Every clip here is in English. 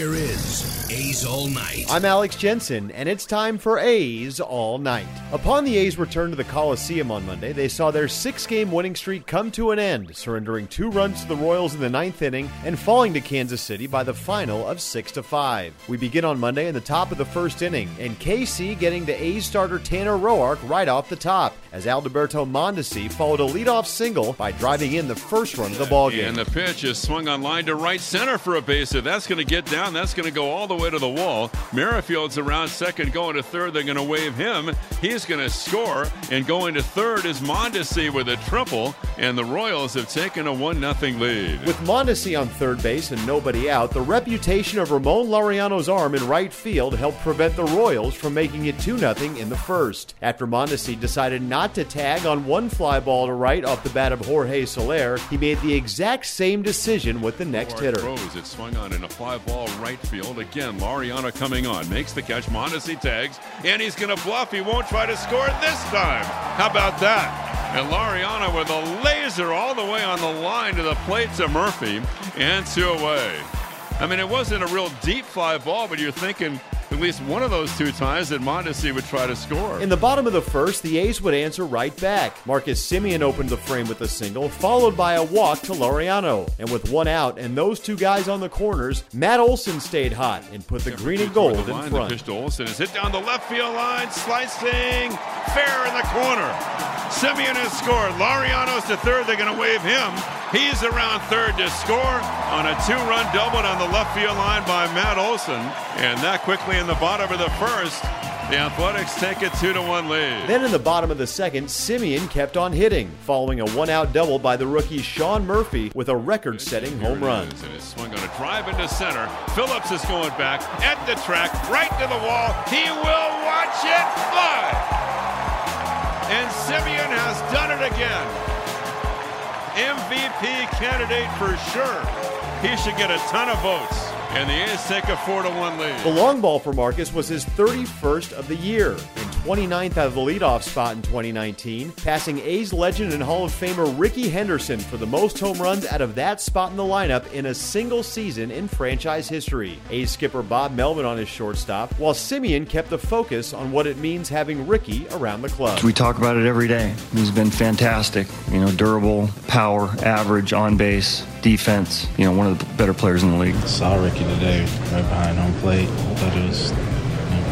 Here is A's All Night. I'm Alex Jensen, and it's time for A's All Night. Upon the A's return to the Coliseum on Monday, they saw their six game winning streak come to an end, surrendering two runs to the Royals in the ninth inning and falling to Kansas City by the final of 6 to 5. We begin on Monday in the top of the first inning, and KC getting to A's starter Tanner Roark right off the top, as Alberto Mondesi followed a leadoff single by driving in the first run of the ballgame. And the pitch is swung on line to right center for a base hit. That's going to get down. That's going to go all the way to the wall. Merrifield's around second, going to third. They're going to wave him. He's going to score. And going to third is Mondesi with a triple. And the Royals have taken a 1 0 lead. With Mondesi on third base and nobody out, the reputation of Ramon Laureano's arm in right field helped prevent the Royals from making it 2 0 in the first. After Mondesi decided not to tag on one fly ball to right off the bat of Jorge Soler, he made the exact same decision with the next hitter. throws. It swung on in a fly ball right field. Again, Laureano coming on. Makes the catch. Mondesi tags. And he's going to bluff. He won't try to score this time. How about that? And Laureano with a laser all the way on the line to the plate to Murphy. And two away. I mean, it wasn't a real deep fly ball, but you're thinking at least one of those two times that Mondesi would try to score. In the bottom of the first, the A's would answer right back. Marcus Semien opened the frame with a single, followed by a walk to Laureano. And with one out and those two guys on the corners, Matt Olson stayed hot and put the green and gold the in line, The front. pitch to Olson is hit down the left field line, slicing, fair in the corner. Semien has scored. Laureano's to third. They're going to wave him. He's around third to score on a two-run double on the left field line by Matt Olson. And that quickly in the bottom of the first, the Athletics take a two-to-one lead. Then in the bottom of the second, Semien kept on hitting, following a one out double by the rookie Sean Murphy with a record setting home run. And his swing on a drive into center. Phillips is going back at the track, right to the wall. He will watch it fly. And Semien has done it again. MVP candidate for sure. He should get a ton of votes. And the A's take a 4 to 1 lead. The long ball for Marcus was his 31st of the year 29th out of the leadoff spot in 2019, passing A's legend and Hall of Famer Rickey Henderson for the most home runs out of that spot in the lineup in a single season in franchise history. A's skipper Bob Melvin on his shortstop, while Semien kept the focus on what it means having Rickey around the club. We talk about it every day. He's been fantastic. You know, durable, power, average, on base, defense. You know, one of the better players in the league. Saw Rickey today right behind home plate. Thought it was you know,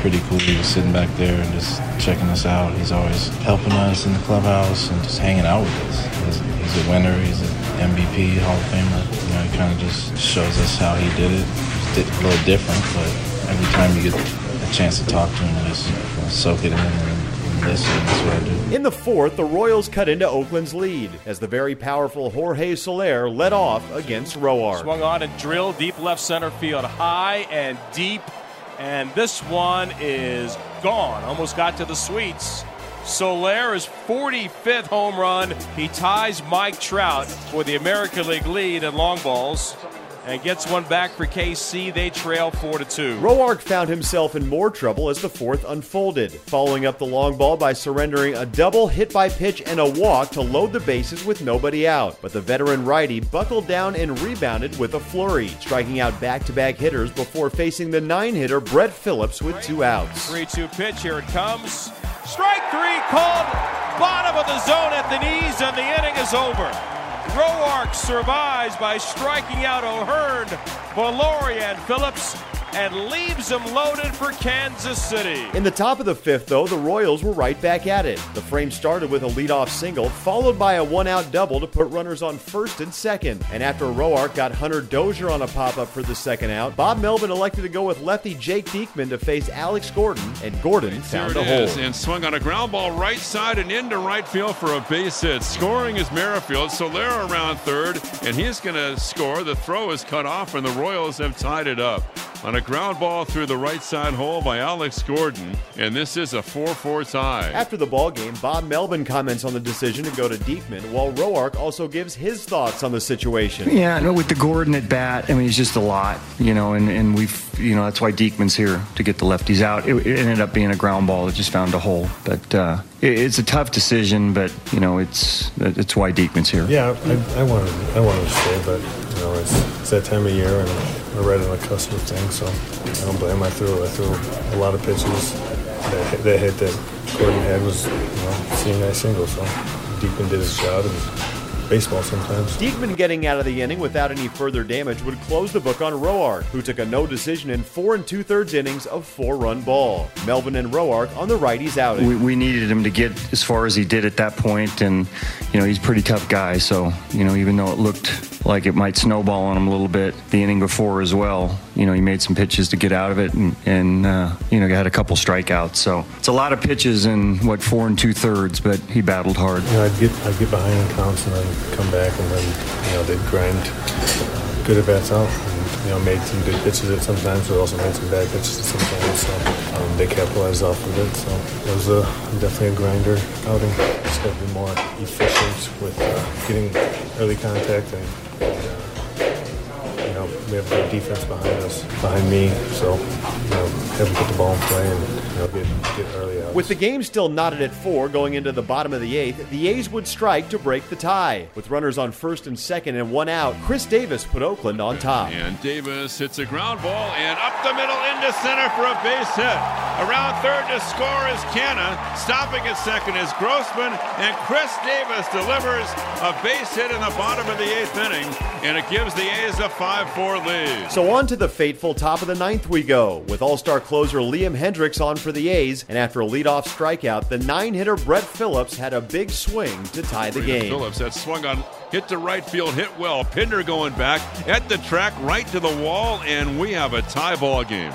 pretty cool. He was sitting back there and just checking us out. He's always helping us in the clubhouse and just hanging out with us. He's, he's a winner. He's an MVP, Hall of Famer. You know, he kind of just shows us how he did it. It's a little different, but every time you get a chance to talk to him, just you know, soak it in and listen. That's what I do. In the fourth, the Royals cut into Oakland's lead as the very powerful Jorge Soler led off against Roark. Swung on and drilled deep left center field, high and deep. And this one is gone. Almost got to the sweets. Soler's 45th home run. He ties Mike Trout for the American League lead in long balls and gets one back for KC. They trail 4 to 2. Roark found himself in more trouble as the fourth unfolded, following up the long ball by surrendering a double hit by pitch and a walk to load the bases with nobody out. But the veteran righty buckled down and rebounded with a flurry, striking out back to back hitters before facing the nine hitter Brett Phillips with two outs. 3 2 pitch. Here it comes. Strike three called. Bottom of the zone at the knees, and the inning is over. Roark survives by striking out O'Hearn, Viloria, and Phillips, and leaves them loaded for Kansas City. In the top of the fifth, though, the Royals were right back at it. The frame started with a leadoff single, followed by a one out double to put runners on first and second. And after Roark got Hunter Dozier on a pop up for the second out, Bob Melvin elected to go with lefty Jake Diekman to face Alex Gordon, and Gordon found a hole. and swung on a ground ball right side and into right field for a base hit. Scoring is Merrifield. Solera around third, and he's going to score. The throw is cut off, and the Royals have tied it up on a ground ball through the right side hole by Alex Gordon, and this is a 4-4 tie. After the ball game, Bob Melvin comments on the decision to go to Diekman, while Roark also gives his thoughts on the situation. Yeah, no, with the Gordon at bat, I mean, he's just a lot, you know, and, and we've, you know, that's why Diekman's here to get the lefties out. It, it ended up being a ground ball that just found a hole, but uh, it, it's a tough decision, but you know, it's it's why Diekman's here. Yeah, I, I wanted I wanted to stay, but you know it's, it's that time of year, and we're right on the cusp of things. So I don't blame. I threw I threw a lot of pitches. That hit, that hit that Gordon had was you know seeing nice single. So Diekman did his job, and baseball sometimes. Diekman getting out of the inning without any further damage would close the book on Roark, who took a no decision in four and two thirds innings of four run ball. Melvin and Roark on the righties outing. We, we needed him to get as far as he did at that point, and you know he's a pretty tough guy. So you know, even though it looked like it might snowball on him a little bit the inning before as well, you know he made some pitches to get out of it, and, and uh, you know had a couple strikeouts. So it's a lot of pitches in what four and two thirds, but he battled hard. You know, I'd get I'd get behind in counts and then come back, and then you know they'd grind good at bats out. And, you know, made some good pitches at sometimes, but also made some bad pitches at sometimes. So um, they capitalized off of it. So it was a, definitely a grinder outing. Just got to be more efficient with uh, getting early contact and. uh, we have good defense behind us, behind me, so you know, have them put the ball in play and you know, get, get early outs. With the game still knotted at four going into the bottom of the eighth, the A's would strike to break the tie. With runners on first and second and one out, Chris Davis put Oakland on top. And Davis hits a ground ball and up the middle into center for a base hit. Around third to score is Canha. Stopping at second is Grossman. And Chris Davis delivers a base hit in the bottom of the eighth inning. And it gives the A's a 5 4 lead. So on to the fateful top of the ninth we go, with all-star closer Liam Hendriks on for the A's, and after a leadoff strikeout, the nine-hitter Brett Phillips had a big swing to tie the game. Phillips that swung on, hit to right field, hit well. Pinder going back at the track, right to the wall, and we have a tie ball game.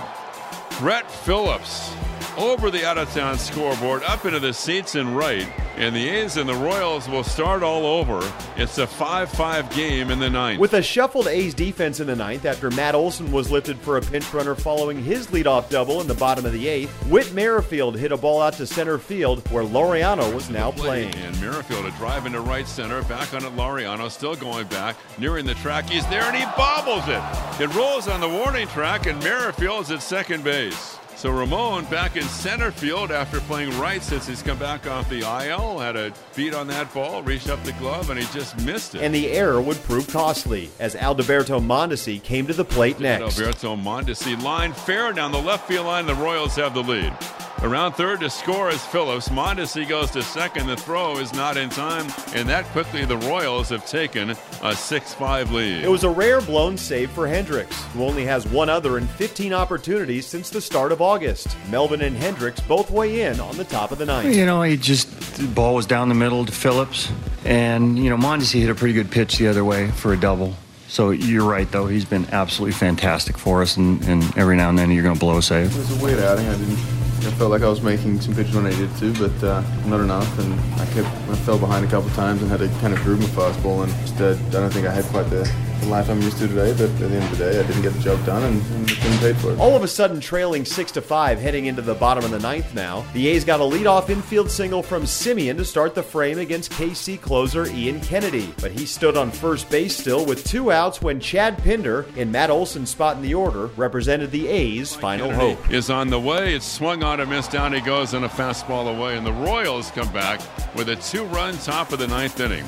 Brett Phillips over the out of town scoreboard, up into the seats and right. And the A's and the Royals will start all over. It's a 5 5 game in the ninth. With a shuffled A's defense in the ninth after Matt Olson was lifted for a pinch runner following his leadoff double in the bottom of the eighth, Whit Merrifield hit a ball out to center field where Laureano was now playing. And Merrifield a drive into right center, back on it. Laureano still going back, nearing the track. He's there and he bobbles it. It rolls on the warning track, and Merrifield's at second base. So Ramon back in center field after playing right since he's come back off the IL. Had a beat on that ball, reached up the glove, and he just missed it. And the error would prove costly as Alberto Mondesi came to the plate next. Alberto Mondesi line fair down the left field line. The Royals have the lead. Around third to score is Phillips. Mondesi goes to second. The throw is not in time, and that quickly the Royals have taken a 6-5 lead. It was a rare blown save for Hendriks, who only has one other in 15 opportunities since the start of August. Melvin and Hendriks both weigh in on the top of the ninth. You know, he just the ball was down the middle to Phillips, and you know Mondesi hit a pretty good pitch the other way for a double. So you're right, though. He's been absolutely fantastic for us, and, and every now and then you're going to blow a save. It was a weird outing. I didn't. I felt like I was making some pitches when I needed to, but uh, not enough. And I kept. I fell behind a couple times and had to kind of groove my fastball. And I don't think I had quite the life I'm used to today. But at the end of the day, I didn't get the job done and, and getting paid for it. All of a sudden, trailing six to five, heading into the bottom of the ninth. Now, the A's got a leadoff infield single from Semien to start the frame against KC closer Ian Kennedy, but he stood on first base still with two outs when Chad Pinder, in Matt Olson's spot in the order, represented the A's' final Kennedy hope. is on the way. It's swung on and missed down. He goes and a fastball away. And the Royals come back with a two run top of the ninth inning.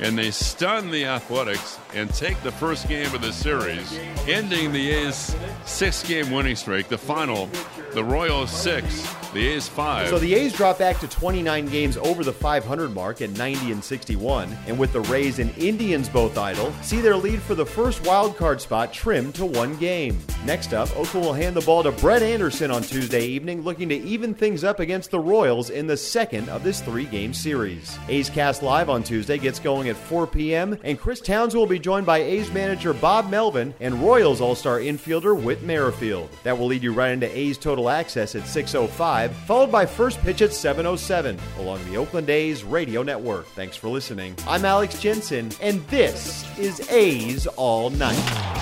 And they stun the Athletics and take the first game of the series, ending the A's six game winning streak. The final, the Royals six The A's five. So the A's drop back to 29 games over the 500 mark at 90 and 61, and with the Rays and Indians both idle, see their lead for the first wild card spot trimmed to one game. Next up, Oakland will hand the ball to Brett Anderson on Tuesday evening, looking to even things up against the Royals in the second of this three-game series. A's Cast Live on Tuesday gets going at 4 p.m., and Chris Towns will be joined by A's manager Bob Melvin and Royals All-Star infielder Whit Merrifield. That will lead you right into A's Total Access at 6:05 followed by first pitch at 7.07 along the Oakland A's radio network. Thanks for listening. I'm Alex Jensen, and this is A's All Night.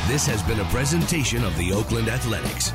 This has been a presentation of the Oakland Athletics.